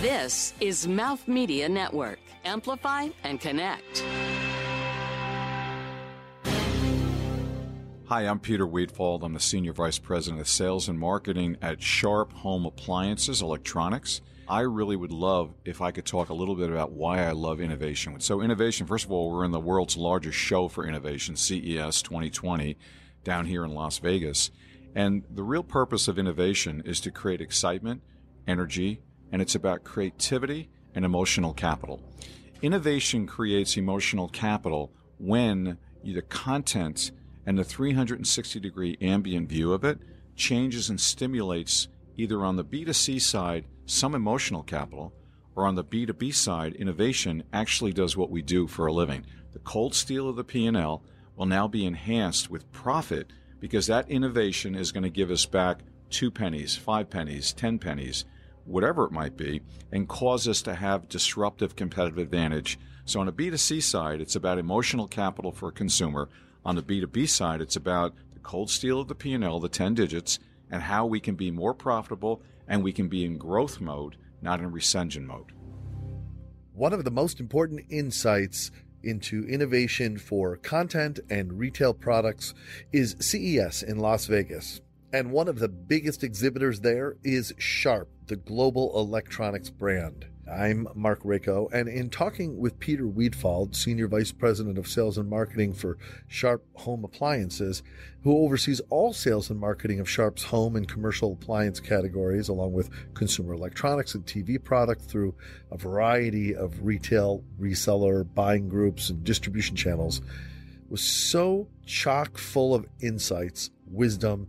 This is Mouth Media Network. Amplify and connect. Hi, I'm Peter Weedfald. I'm the Senior Vice President of Sales and Marketing at Sharp Home Appliances Electronics. I really would love if I could talk a little bit about why I love innovation. So, innovation, first of all, we're in the world's largest show for innovation, CES 2020, down here in Las Vegas. And the real purpose of innovation is to create excitement, energy, and it's about creativity and emotional capital. Innovation creates emotional capital when the content and the 360 degree ambient view of it changes and stimulates either on the B2C side some emotional capital or on the B2B side innovation actually does what we do for a living. The cold steel of the P&L will now be enhanced with profit because that innovation is going to give us back 2 pennies, 5 pennies, 10 pennies, whatever it might be, and cause us to have disruptive competitive advantage. So on a B2C side, it's about emotional capital for a consumer. On the B2B side, it's about the cold steel of the P&L, the 10 digits, and how we can be more profitable and we can be in growth mode, not in recension mode. One of the most important insights into innovation for content and retail products is CES in Las Vegas. And one of the biggest exhibitors there is Sharp, the global electronics brand. I'm Mark Rako, and in talking with Peter Weedfald, Senior Vice President of Sales and Marketing for Sharp Home Appliances, who oversees all sales and marketing of Sharp's home and commercial appliance categories, along with consumer electronics and TV products through a variety of retail, reseller, buying groups, and distribution channels, was so chock full of insights, wisdom,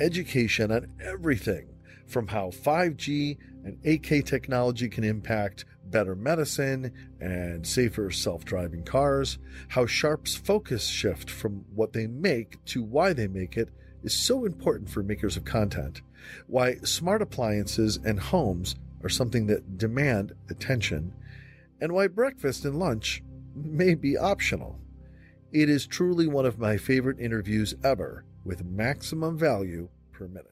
education on everything from how 5G and 8K technology can impact better medicine and safer self driving cars, how Sharp's focus shift from what they make to why they make it is so important for makers of content, why smart appliances and homes are something that demand attention, and why breakfast and lunch may be optional. It is truly one of my favorite interviews ever with maximum value per minute.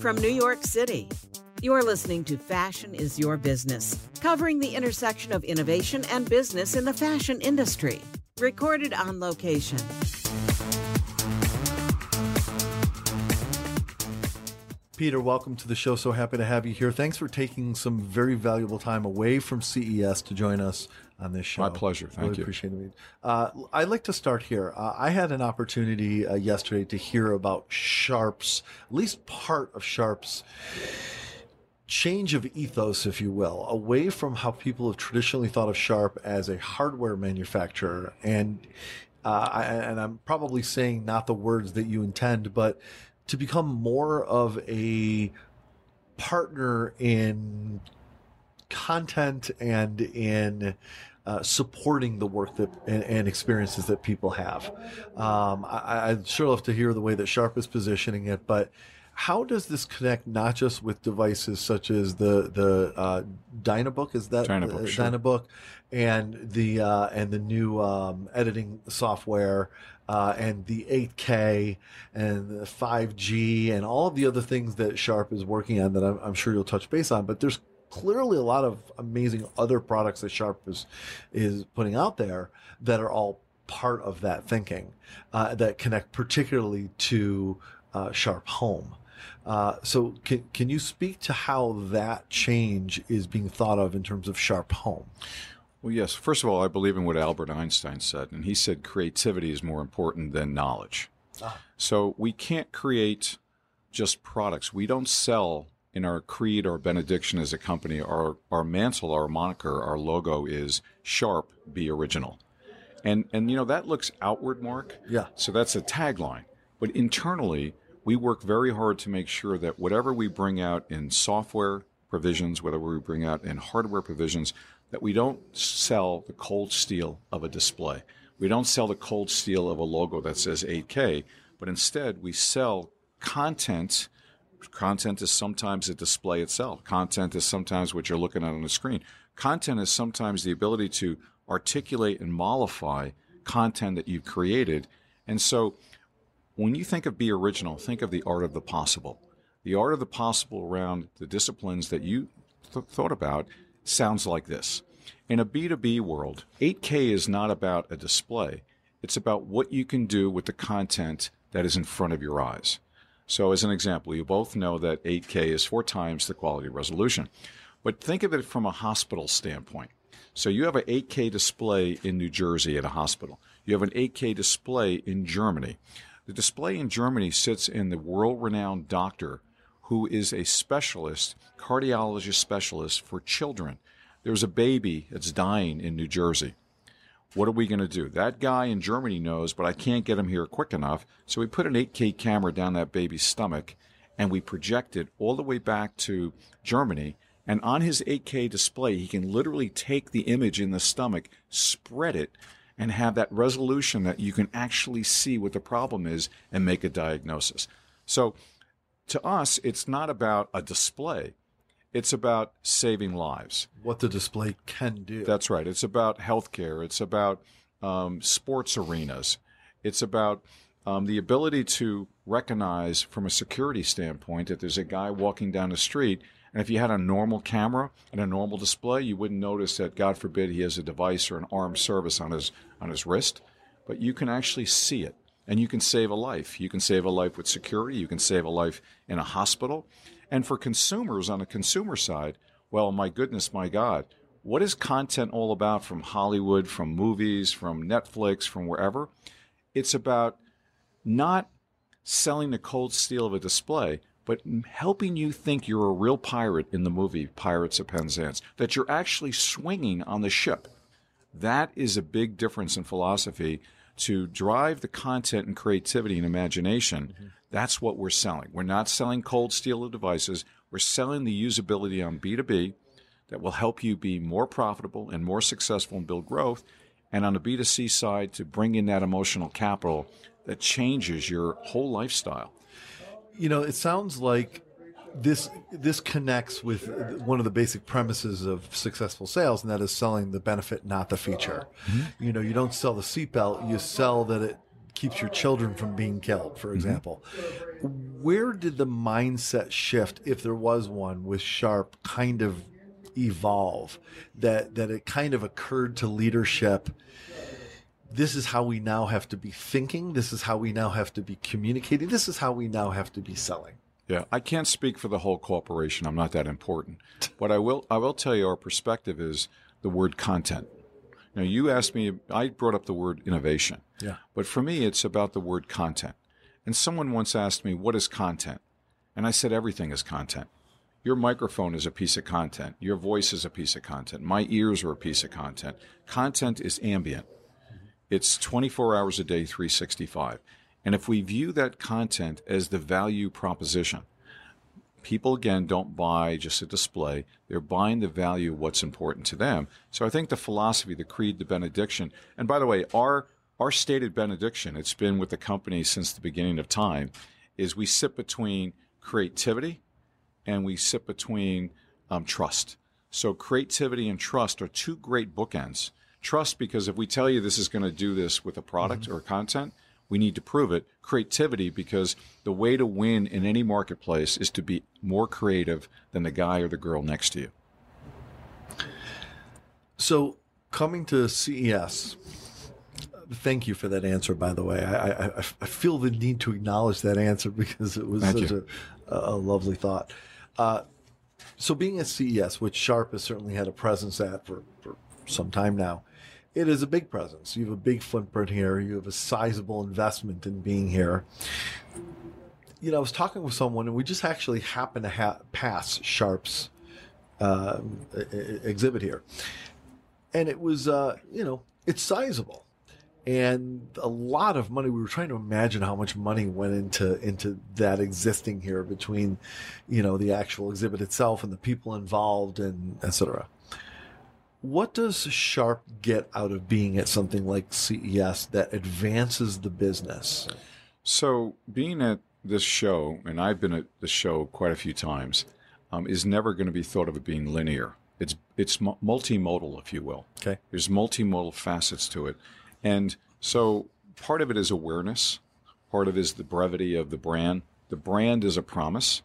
From New York City, you're listening to Fashion is Your Business, covering the intersection of innovation and business in the fashion industry. Recorded on location. Peter, welcome to the show. So happy to have you here. Thanks for taking some very valuable time away from CES to join us on this show. My pleasure. Thank really you. Appreciate it. Uh, I'd like to start here. Uh, I had an opportunity uh, yesterday to hear about Sharp's, at least part of Sharp's change of ethos, if you will, away from how people have traditionally thought of Sharp as a hardware manufacturer. And uh, I, and I'm probably saying not the words that you intend, but to become more of a partner in content and in uh, supporting the work that and, and, experiences that people have. Um, I, would sure love to hear the way that Sharp is positioning it, but how does this connect not just with devices such as the the uh, Dynabook? Is that Dynabook, uh, sure. Dynabook, and the uh, and the new um, editing software uh, and the 8K and the 5G and all of the other things that Sharp is working on that I'm, I'm sure you'll touch base on. But there's clearly a lot of amazing other products that Sharp is is putting out there that are all part of that thinking uh, that connect particularly to uh, Sharp Home. Uh, so can can you speak to how that change is being thought of in terms of Sharp Home? Well, yes. First of all, I believe in what Albert Einstein said, and he said creativity is more important than knowledge. Ah. So we can't create just products. We don't sell in our creed or benediction as a company. Our our mantle, our moniker, our logo is sharp, be original. And and you know that looks outward, Mark. Yeah. So that's a tagline. But internally, we work very hard to make sure that whatever we bring out in software provisions, whether we bring out in hardware provisions, that we don't sell the cold steel of a display. We don't sell the cold steel of a logo that says 8K, but instead we sell content. Content is sometimes a display itself. Content is sometimes what you're looking at on the screen. Content is sometimes the ability to articulate and mollify content that you've created. And so when you think of be original, think of the art of the possible. The art of the possible around the disciplines that you th- thought about sounds like this. In a B2B world, 8K is not about a display. It's about what you can do with the content that is in front of your eyes. So, as an example, you both know that 8K is four times the quality resolution. But think of it from a hospital standpoint. So, you have an 8K display in New Jersey at a hospital, you have an 8K display in Germany. The display in Germany sits in the world renowned doctor who is a specialist, cardiologist specialist for children. There's a baby that's dying in New Jersey. What are we going to do? That guy in Germany knows, but I can't get him here quick enough. So we put an 8K camera down that baby's stomach and we project it all the way back to Germany. And on his 8K display, he can literally take the image in the stomach, spread it, and have that resolution that you can actually see what the problem is and make a diagnosis. So to us, it's not about a display. It's about saving lives. What the display can do. That's right. It's about healthcare. It's about um, sports arenas. It's about um, the ability to recognize from a security standpoint that there's a guy walking down the street. And if you had a normal camera and a normal display, you wouldn't notice that, God forbid, he has a device or an armed service on his, on his wrist. But you can actually see it and you can save a life. You can save a life with security. You can save a life in a hospital. And for consumers on the consumer side, well, my goodness, my God, what is content all about from Hollywood, from movies, from Netflix, from wherever? It's about not selling the cold steel of a display, but helping you think you're a real pirate in the movie Pirates of Penzance, that you're actually swinging on the ship. That is a big difference in philosophy to drive the content and creativity and imagination. Mm-hmm. That's what we're selling. We're not selling cold steel of devices. We're selling the usability on B2B that will help you be more profitable and more successful and build growth. And on the B2C side, to bring in that emotional capital that changes your whole lifestyle. You know, it sounds like this this connects with one of the basic premises of successful sales, and that is selling the benefit, not the feature. Mm-hmm. You know, you don't sell the seatbelt; you sell that it keeps your children from being killed, for mm-hmm. example. Mm-hmm. Where did the mindset shift, if there was one, with Sharp kind of evolve? That that it kind of occurred to leadership. This is how we now have to be thinking. This is how we now have to be communicating. This is how we now have to be selling. Yeah, I can't speak for the whole corporation. I'm not that important. But I will I will tell you our perspective is the word content. Now you asked me I brought up the word innovation. Yeah. But for me it's about the word content. And someone once asked me what is content? And I said everything is content. Your microphone is a piece of content. Your voice is a piece of content. My ears are a piece of content. Content is ambient. Mm-hmm. It's 24 hours a day, 365. And if we view that content as the value proposition, people again don't buy just a display, they're buying the value of what's important to them. So I think the philosophy, the creed, the benediction, and by the way, our our stated benediction, it's been with the company since the beginning of time, is we sit between creativity and we sit between um, trust. So creativity and trust are two great bookends. Trust because if we tell you this is going to do this with a product mm-hmm. or content, we need to prove it. Creativity, because the way to win in any marketplace is to be more creative than the guy or the girl next to you. So, coming to CES, thank you for that answer. By the way, I, I, I feel the need to acknowledge that answer because it was thank such a, a, lovely thought. Uh, so, being at CES, which Sharp has certainly had a presence at for, for some time now, it is a big presence. You have a big footprint here. You have a sizable investment in being here. You know, I was talking with someone, and we just actually happened to ha- pass Sharp's uh, exhibit here, and it was, uh, you know, it's sizable, and a lot of money. We were trying to imagine how much money went into into that existing here between, you know, the actual exhibit itself and the people involved, and etc. What does Sharp get out of being at something like CES that advances the business? So, being at this show, and I've been at the show quite a few times, um, is never going to be thought of as being linear. It's it's multimodal, if you will. Okay. There's multimodal facets to it, and so part of it is awareness. Part of it is the brevity of the brand. The brand is a promise,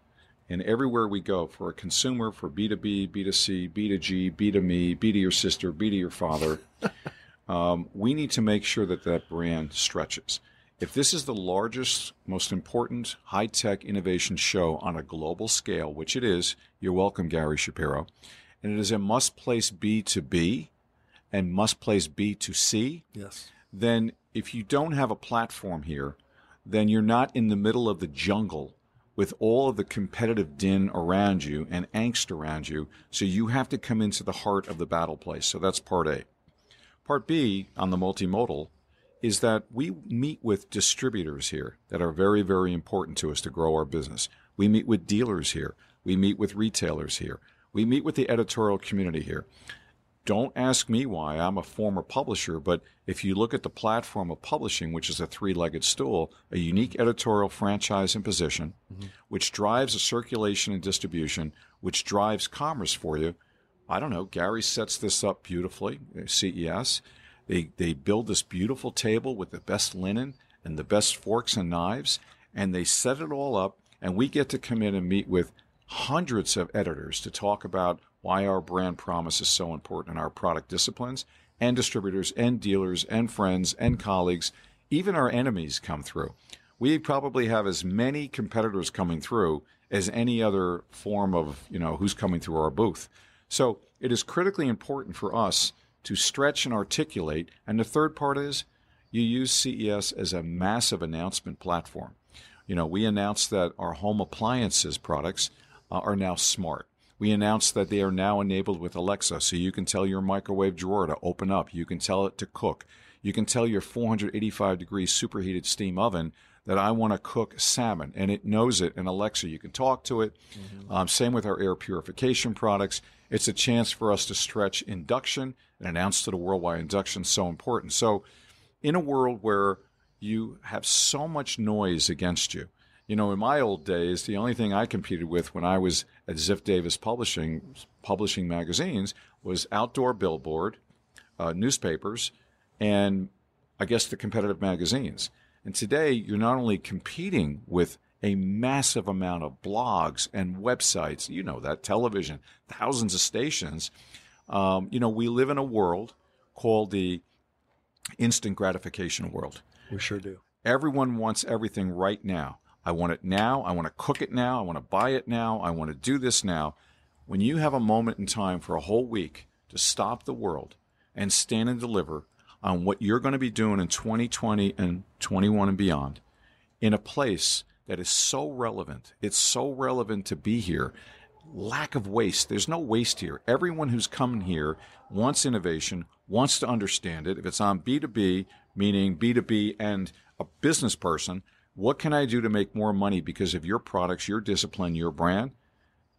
And everywhere we go, for a consumer, for B2B, B2C, B2G, B2Me, B to your sister, B to your father, um, we need to make sure that that brand stretches. If this is the largest, most important high tech innovation show on a global scale, which it is, you're welcome, Gary Shapiro, and it is a must place B2B and must place B2C, Yes. then if you don't have a platform here, then you're not in the middle of the jungle with all of the competitive din around you and angst around you. So you have to come into the heart of the battle place. So that's part A. Part B on the multimodal is that we meet with distributors here that are very, very important to us to grow our business. We meet with dealers here. We meet with retailers here. We meet with the editorial community here. Don't ask me why. I'm a former publisher, but if you look at the platform of publishing, which is a three legged stool, a unique editorial franchise and position, which drives a circulation and distribution, which drives commerce for you. I don't know. Gary sets this up beautifully, uh, CES. They, they build this beautiful table with the best linen and the best forks and knives, and they set it all up, and we get to come in and meet with hundreds of editors to talk about why our brand promise is so important in our product disciplines, and distributors and dealers and friends and colleagues, even our enemies come through. We probably have as many competitors coming through as any other form of, you know, who's coming through our booth. So it is critically important for us to stretch and articulate. And the third part is you use CES as a massive announcement platform. You know, we announced that our home appliances products uh, are now smart. We announced that they are now enabled with Alexa, so you can tell your microwave drawer to open up. You can tell it to cook. You can tell your 485 degree superheated steam oven that I want to cook salmon, and it knows it. And Alexa, you can talk to it. Um, same with our air purification products. It's a chance for us to stretch induction and announce to the world why induction is so important. So, in a world where you have so much noise against you, you know, in my old days, the only thing I competed with when I was at Ziff Davis Publishing, publishing magazines, was outdoor billboard, uh, newspapers, and I guess the competitive magazines. And today, you're not only competing with a massive amount of blogs and websites, you know that, television, thousands of stations. Um, you know, we live in a world called the instant gratification world. We sure do. Everyone wants everything right now. I want it now. I want to cook it now. I want to buy it now. I want to do this now. When you have a moment in time for a whole week to stop the world and stand and deliver on what you're going to be doing in 2020 and 21 and beyond in a place that is so relevant, it's so relevant to be here. Lack of waste. There's no waste here. Everyone who's coming here wants innovation, wants to understand it. If it's on B2B, meaning B2B and a business person, what can I do to make more money because of your products, your discipline, your brand?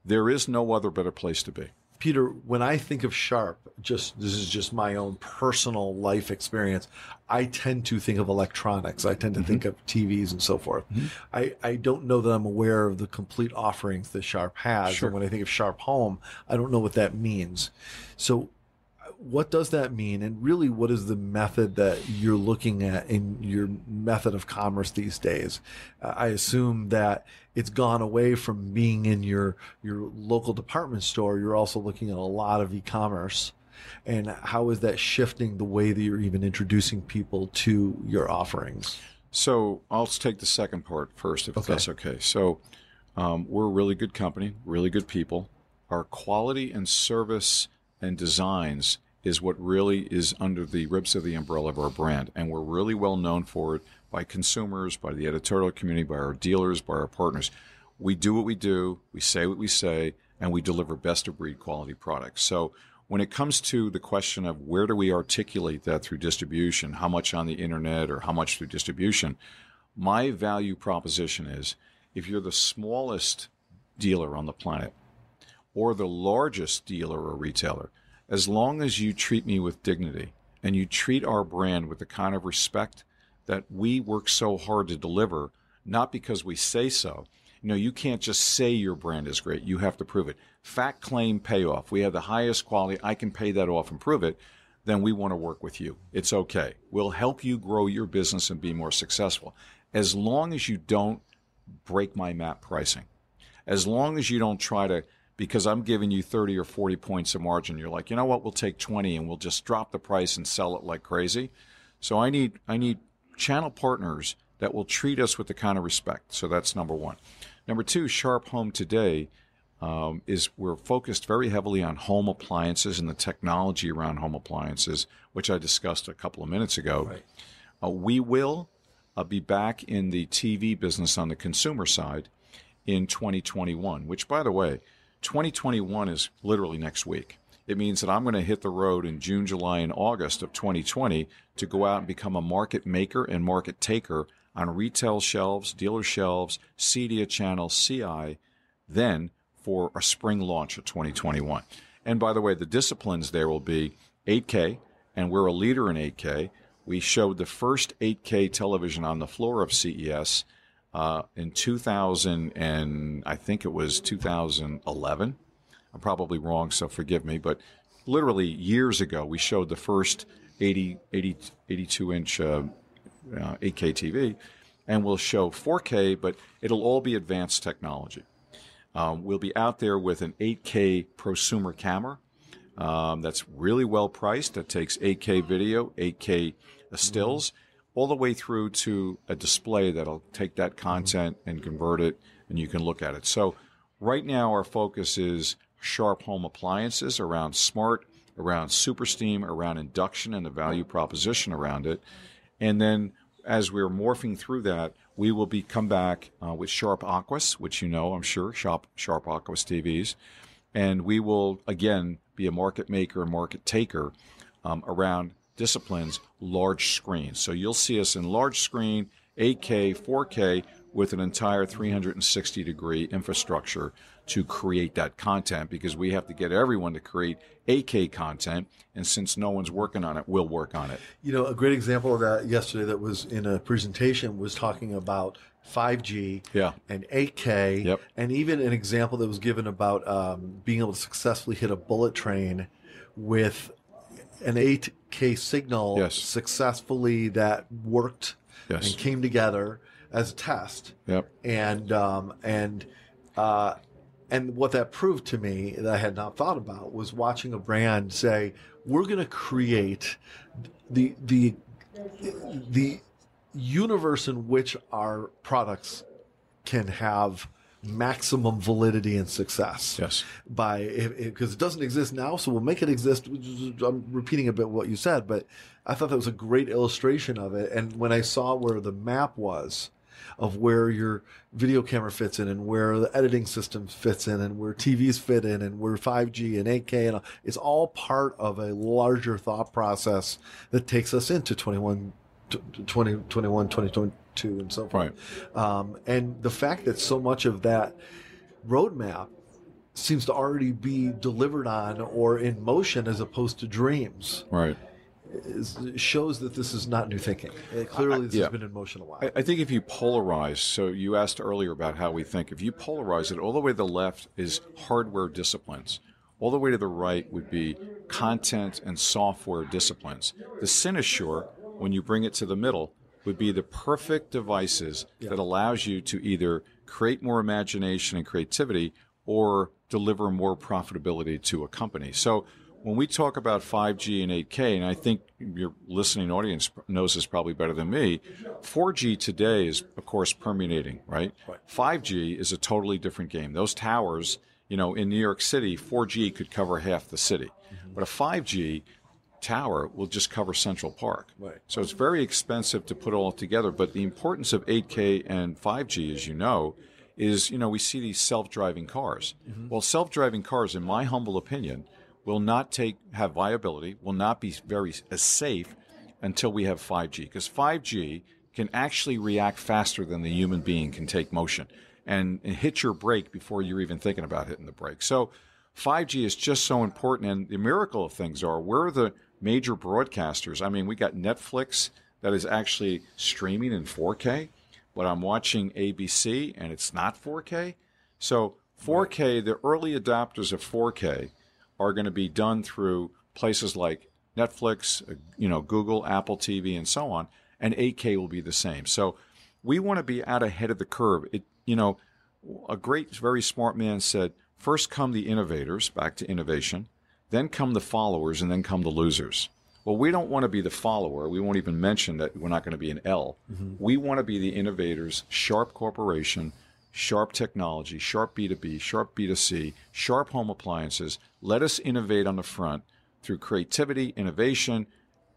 There is no other better place to be. Peter, when I think of Sharp, just this is just my own personal life experience. I tend to think of electronics. I tend to think mm-hmm. of TVs and so forth. Mm-hmm. I, I don't know that I'm aware of the complete offerings that Sharp has. Sure. And when I think of Sharp Home, I don't know what that means. So what does that mean? And really, what is the method that you're looking at in your method of commerce these days? Uh, I assume that it's gone away from being in your your local department store. You're also looking at a lot of e-commerce. And how is that shifting the way that you're even introducing people to your offerings? So I'll take the second part first, if Okay. that's okay. So um, we're a really good company, really good people. Our quality and service and designs is what really is under the ribs of the umbrella of our brand, and we're really well known for it by consumers, by the editorial community, by our dealers, by our partners. We do what we do, we say what we say, and we deliver best of breed quality products. So when it comes to the question of where do we articulate that through distribution, how much on the internet or how much through distribution, my value proposition is if you're the smallest dealer on the planet or the largest dealer or retailer, as long as you treat me with dignity and you treat our brand with the kind of respect that we work so hard to deliver, not because we say so. You know, you can't just say your brand is great. You have to prove it. Fact, claim, payoff. We have the highest quality. I can pay that off and prove it. Then we want to work with you. It's okay. We'll help you grow your business and be more successful. As long as you don't break my map pricing. as long as you don't try to because I'm giving you 30 or 40 points of margin, you're like, you know what, we'll take 20 and we'll just drop the price and sell it like crazy. So I need I need channel partners that will treat us with the kind of respect. So that's number one. Number two, Sharp Home today um, is we're focused very heavily on home appliances and the technology around home appliances, which I discussed a couple of minutes ago. Right. Uh, we will uh, be back in the TV business on the consumer side in 2021, which, by the way, 2021 is literally next week. It means that I'm going to hit the road in June, July, and August of 2020 to go out and become a market maker and market taker on retail shelves, dealer shelves, CEDIA channel, CI, then for a spring launch of 2021. And by the way, the disciplines there will be 8K, and we're a leader in 8K. We showed the first 8K television on the floor of CES uh, in 2000, and I think it was 2011. I'm probably wrong, so forgive me, but literally years ago, we showed the first 80, 80 82 inch uh, uh, 8K TV, and we'll show 4K, but it'll all be advanced technology. Um, we'll be out there with an 8K prosumer camera um, that's really well priced, that takes 8K video, 8K stills, all the way through to a display that'll take that content and convert it, and you can look at it. So, right now, our focus is sharp home appliances around smart, around super steam, around induction, and the value proposition around it. And then as we're morphing through that, we will be come back uh, with Sharp Aquos, which you know, I'm sure, Sharp Sharp Aquos TVs, and we will again be a market maker and market taker um, around disciplines large screens. So you'll see us in large screen, 8K, 4K, with an entire 360 degree infrastructure to create that content because we have to get everyone to create 8K content. And since no one's working on it, we'll work on it. You know, a great example of that yesterday that was in a presentation was talking about 5G Yeah. and 8K, Yep. and even an example that was given about um, being able to successfully hit a bullet train with an 8K signal Yes. successfully that worked Yes. and came together as a test Yep. and um, and uh, and what that proved to me that I had not thought about was watching a brand say, "We're going to create the the the universe in which our products can have." Maximum validity and success. Yes. by because it doesn't exist now so we'll make it exist. I'm repeating a bit what you said but i thought that was a great illustration of it. And when i saw where the map was of where your video camera fits in and where the editing system fits in and where tvs fit in and where 5g and 8k and all, it's all part of a larger thought process that takes us into 21 t- 20, 21 2022 and so forth Right. um, and the fact that so much of that roadmap seems to already be delivered on or in motion as opposed to dreams Right. is, shows that this is not new thinking. Uh, clearly, this yeah. has been in motion a while. I, I think if you polarize, so you asked earlier about how we think. If you polarize it, all the way to the left is hardware disciplines. All the way to the right would be content and software disciplines. The Cynosure, when you bring it to the middle, would be the perfect devices that allows you to either create more imagination and creativity or deliver more profitability to a company. So when we talk about 5G and 8K, and I think your listening audience knows this probably better than me, 4G today is, of course, permeating, right? 5G is a totally different game. Those towers, you know, in New York City, 4G could cover half the city. Mm-hmm. But a 5G tower will just cover Central Park. Right. So it's very expensive to put all together. But the importance of 8K and 5G, as you know, is you know we see these self-driving cars. Mm-hmm. Well, self-driving cars, in my humble opinion, will not take have viability, will not be very as safe until we have 5G because 5G can actually react faster than the human being can take motion and, and hit your brake before you're even thinking about hitting the brake. So 5G is just so important. And the miracle of things are we're the major broadcasters. I mean, we got Netflix that is actually streaming in 4K, but I'm watching ABC and it's not 4K. So 4K, the early adopters of 4K are going to be done through places like Netflix, uh, you know, Google, Apple TV, and so on. And 8K will be the same. So we want to be out ahead of the curve. It, you know, a great, very smart man said, first come the innovators, back to innovation, then come the followers, and then come the losers. Well, we don't want to be the follower. We won't even mention that we're not going to be an L. Mm-hmm. We want to be the innovators, sharp corporation, sharp technology, sharp B2B, sharp B2C, sharp home appliances. Let us innovate on the front through creativity, innovation,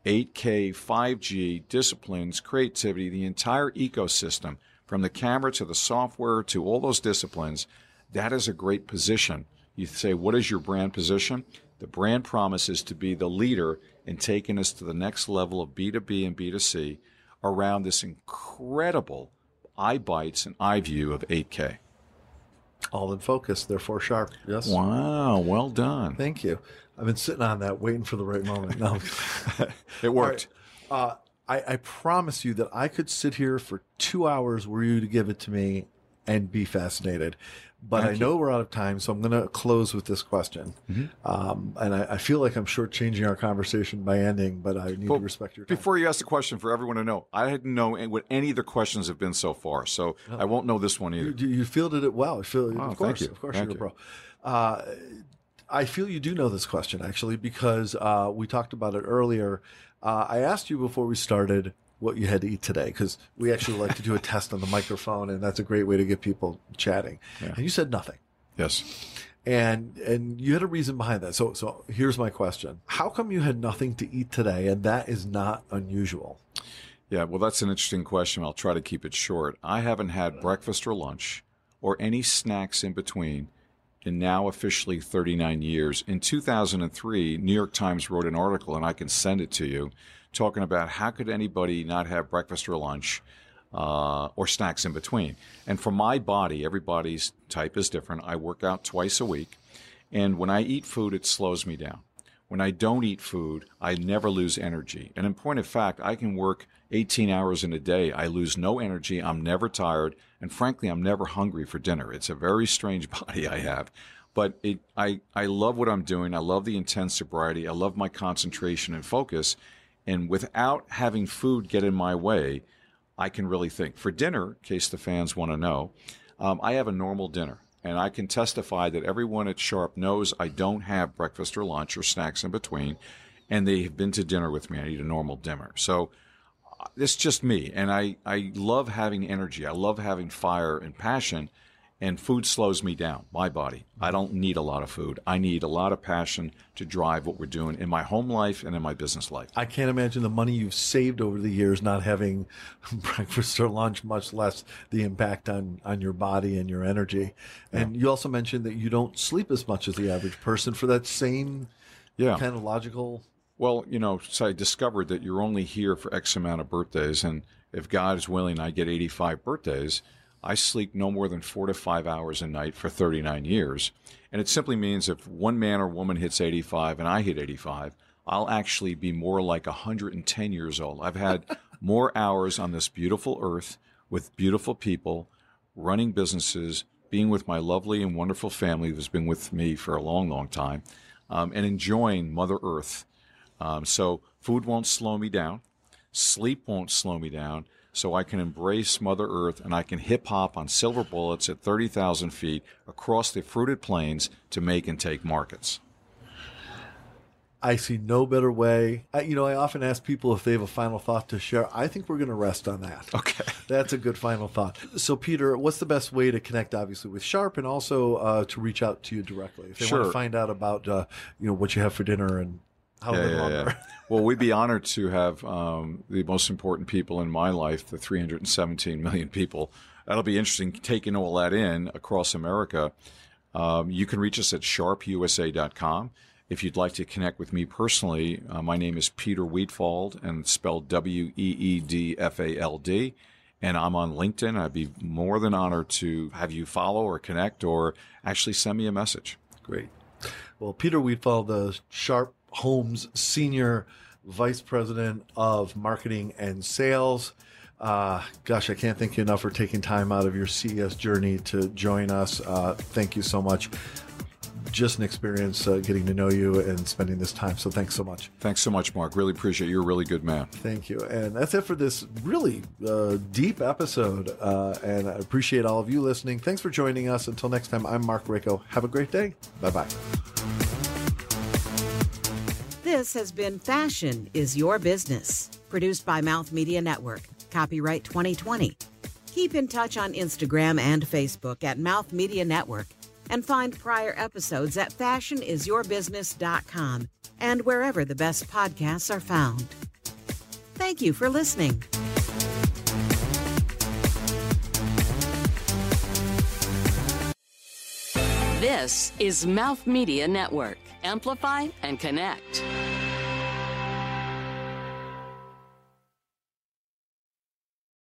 8K, 5G, disciplines, creativity, the entire ecosystem, from the camera to the software to all those disciplines. That is a great position. You say, what is your brand position? The brand promises to be the leader in taking us to the next level of B2B and B2C around this incredible eye bites and eye view of 8K. All in focus, therefore sharp. Yes. Wow, well done. Thank you. I've been sitting on that, waiting for the right moment. No. It worked. Uh, I, I promise you that I could sit here for two hours were you to give it to me and be fascinated. But Thank I you. know we're out of time, so I'm going to close with this question. Mm-hmm. Um, and I, I feel like I'm shortchanging our conversation by ending, but I need Well, to respect your time. Before you ask the question, for everyone to know, I didn't know what any of the questions have been so far, so I won't know this one either. you, you fielded it well. I feel, Wow, of course, you. of course, Thank you're a pro. Uh, I feel you do know this question actually because uh, we talked about it earlier. Uh, I asked you before we started what you had to eat today because we actually like to do a test on the microphone, and that's a great way to get people chatting. And you said nothing, Yes. and and you had a reason behind that. So so here's my question: How come you had nothing to eat today, and that is not unusual? Yeah, well, that's an interesting question. I'll try to keep it short. I haven't had breakfast or lunch or any snacks in between in now officially 39 years. In 2003, New York Times wrote an article, and I can send it to you, talking about how could anybody not have breakfast or lunch uh, or snacks in between. And for my body, everybody's type is different. I work out twice a week, and when I eat food, it slows me down. When I don't eat food, I never lose energy. And in point of fact, I can work 18 hours in a day. I lose no energy. I'm never tired. And frankly, I'm never hungry for dinner. It's a very strange body I have. But it, I, I love what I'm doing. I love the intense sobriety. I love my concentration and focus. And without having food get in my way, I can really think. For dinner, in case the fans want to know, um, I have a normal dinner. And I can testify that everyone at Sharp knows I don't have breakfast or lunch or snacks in between. And they have been to dinner with me. I eat a normal dinner. So uh, it's just me. And I, I love having energy. I love having fire and passion. And food slows me down, my body. I don't need a lot of food. I need a lot of passion to drive what we're doing in my home life and in my business life. I can't imagine the money you've saved over the years not having breakfast or lunch, much less the impact on, on your body and your energy. And you also mentioned that you don't sleep as much as the average person for that same Yeah. kind of logical. Well, you know, so I discovered that you're only here for X amount of birthdays, and if God is willing, I get 85 birthdays. I sleep no more than four to five hours a night for 39 years, and it simply means if one man or woman hits 85 and I hit 85, I'll actually be more like 110 years old. I've had more hours on this beautiful earth with beautiful people, running businesses, being with my lovely and wonderful family who's been with me for a long, long time, um, and enjoying Mother Earth. Um, so food won't slow me down, sleep won't slow me down. So I can embrace Mother Earth and I can hip hop on silver bullets at 30,000 feet across the fruited plains to make and take markets. I see no better way. I, you know, I often ask people if they have a final thought to share. I think we're going to rest on that. Okay. That's a good final thought. So, Peter, what's the best way to connect, obviously, with Sharp, and also uh, to reach out to you directly if they want to find out about, uh, you know, what you have for dinner and to live longer? well, we'd be honored to have um, the most important people in my life, the 317 million people. That'll be interesting taking all that in across America. Um, you can reach us at sharpusa.com. If you'd like to connect with me personally, uh, my name is Peter Weedfald and spelled W E E D F A L D. And I'm on LinkedIn. I'd be more than honored to have you follow or connect or actually send me a message. Great. Well, Peter Weedfald, the Sharp Homes Senior Vice President of Marketing and Sales. Uh, gosh, I can't thank you enough for taking time out of your CES journey to join us. Uh, thank you so much. just an experience uh, getting to know you and spending this time. So thanks so much. Thanks so much, Mark. Really appreciate it. You're a really good man. Thank you. And that's it for this really uh, deep episode. Uh, and I appreciate all of you listening. Thanks for joining us. Until next time, I'm Mark Rako. Have a great day. Bye bye. This has been Fashion is Your Business, produced by Mouth Media Network. Copyright 2020. Keep in touch on Instagram and Facebook at Mouth Media Network and find prior episodes at fashionisyourbusiness.com and wherever the best podcasts are found. Thank you for listening. This is Mouth Media Network. Amplify and connect.